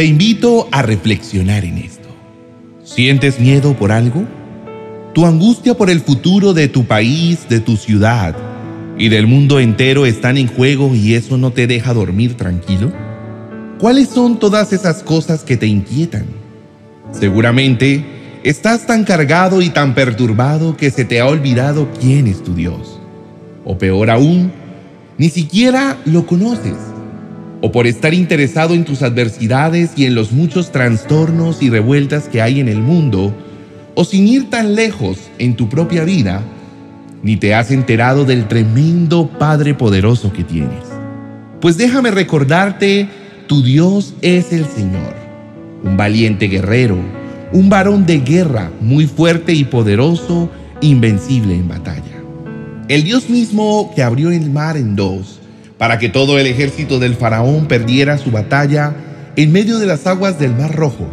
Te invito a reflexionar en esto. ¿Sientes miedo por algo? ¿Tu angustia por el futuro de tu país, de tu ciudad y del mundo entero están en juego y eso no te deja dormir tranquilo? ¿Cuáles son todas esas cosas que te inquietan? Seguramente estás tan cargado y tan perturbado que se te ha olvidado quién es tu Dios. O peor aún, ni siquiera lo conoces. O por estar interesado en tus adversidades y en los muchos trastornos y revueltas que hay en el mundo, o sin ir tan lejos en tu propia vida, ni te has enterado del tremendo Padre poderoso que tienes. Pues déjame recordarte, tu Dios es el Señor, un valiente guerrero, un varón de guerra muy fuerte y poderoso, invencible en batalla. El Dios mismo que abrió el mar en dos, para que todo el ejército del faraón perdiera su batalla en medio de las aguas del mar rojo.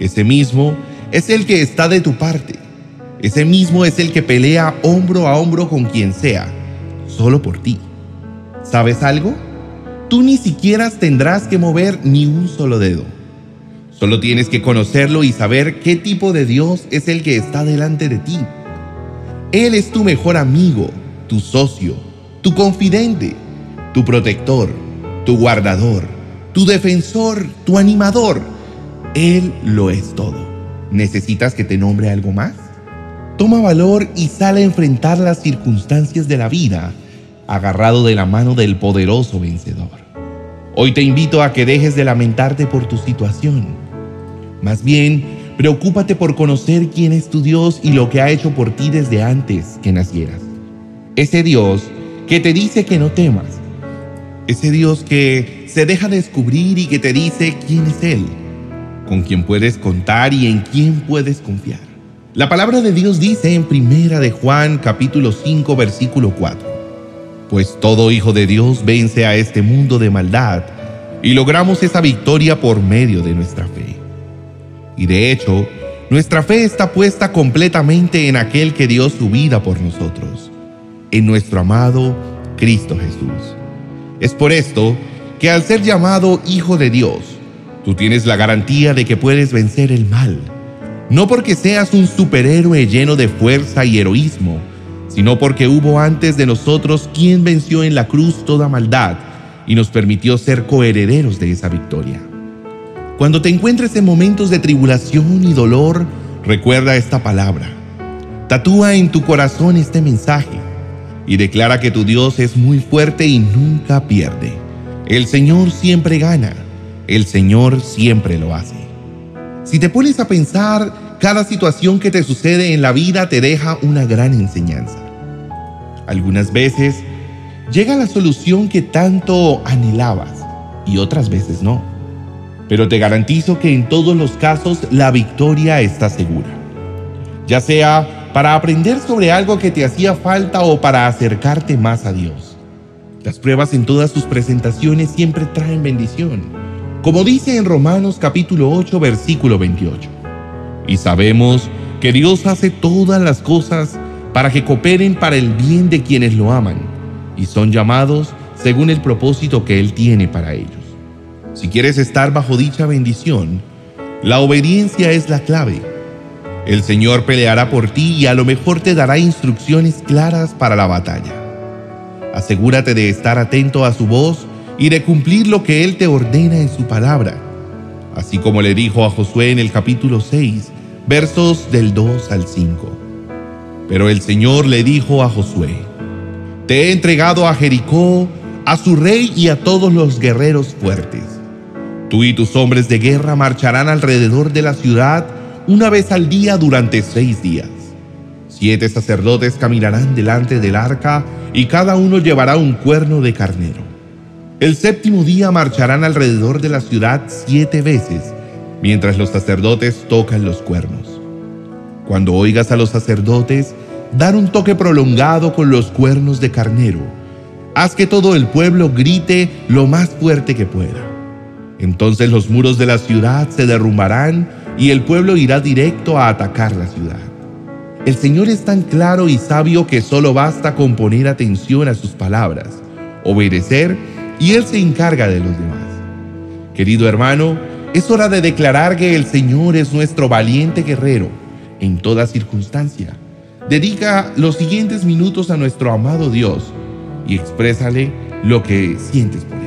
Ese mismo es el que está de tu parte. Ese mismo es el que pelea hombro a hombro con quien sea, solo por ti. ¿Sabes algo? Tú ni siquiera tendrás que mover ni un solo dedo Solo tienes que conocerlo y saber qué tipo de Dios es el que está delante de ti. Él es tu mejor amigo, tu socio, tu confidente, tu protector, tu guardador, tu defensor, tu animador. Él lo es todo. ¿Necesitas que te nombre algo más? Toma valor y sale a enfrentar las circunstancias de la vida, agarrado de la mano del poderoso vencedor. Hoy te invito a que dejes de lamentarte por tu situación más bien, preocúpate por conocer quién es tu Dios y lo que ha hecho por ti desde antes que nacieras. Ese Dios que te dice que no temas. Ese Dios que se deja descubrir y que te dice quién es Él, con quién puedes contar y en quién puedes confiar. La palabra de Dios dice en Primera de Juan capítulo 5 versículo 4. Pues todo hijo de Dios vence a este mundo de maldad y logramos esa victoria por medio de nuestra fe. Y de hecho, nuestra fe está puesta completamente en aquel que dio su vida por nosotros, en nuestro amado Cristo Jesús. Es por esto que al ser llamado Hijo de Dios, tú tienes la garantía de que puedes vencer el mal, no porque seas un superhéroe lleno de fuerza y heroísmo, sino porque hubo antes de nosotros quien venció en la cruz toda maldad y nos permitió ser coherederos de esa victoria. Cuando te encuentres en momentos de tribulación y dolor, recuerda esta palabra. Tatúa en tu corazón este mensaje y declara que tu Dios es muy fuerte y nunca pierde. El Señor siempre gana. El Señor siempre lo hace. Si te pones a pensar, cada situación que te sucede en la vida te deja una gran enseñanza. Algunas veces llega la solución que tanto anhelabas y otras veces no pero te garantizo que en todos los casos la victoria está segura. Ya sea para aprender sobre algo que te hacía falta o para acercarte más a Dios. Las pruebas en todas sus presentaciones siempre traen bendición, como dice en Romanos capítulo 8 versículo 28. Y sabemos que Dios hace todas las cosas para que cooperen para el bien de quienes lo aman y son llamados según el propósito que Él tiene para ellos. Si quieres estar bajo dicha bendición, la obediencia es la clave. El Señor peleará por ti y a lo mejor te dará instrucciones claras para la batalla. Asegúrate de estar atento a su voz y de cumplir lo que Él te ordena en su palabra, así como le dijo a Josué en el capítulo 6, versos del 2 al 5. Pero el Señor le dijo a Josué, Te he entregado a Jericó, a su rey y a todos los guerreros fuertes Tú y tus hombres de guerra marcharán alrededor de la ciudad una vez al día durante seis días. Siete sacerdotes caminarán delante del arca y cada uno llevará un cuerno de carnero. El séptimo día marcharán alrededor de la ciudad siete veces, mientras los sacerdotes tocan los cuernos. Cuando oigas a los sacerdotes dar un toque prolongado con los cuernos de carnero, haz que todo el pueblo grite lo más fuerte que pueda. Entonces los muros de la ciudad se derrumbarán y el pueblo irá directo a atacar la ciudad. El Señor es tan claro y sabio que solo basta con poner atención a sus palabras, obedecer y Él se encarga de los demás. Querido hermano, Es hora de declarar que el Señor es nuestro valiente guerrero en toda circunstancia. Dedica los siguientes minutos a nuestro amado Dios y exprésale lo que sientes por él.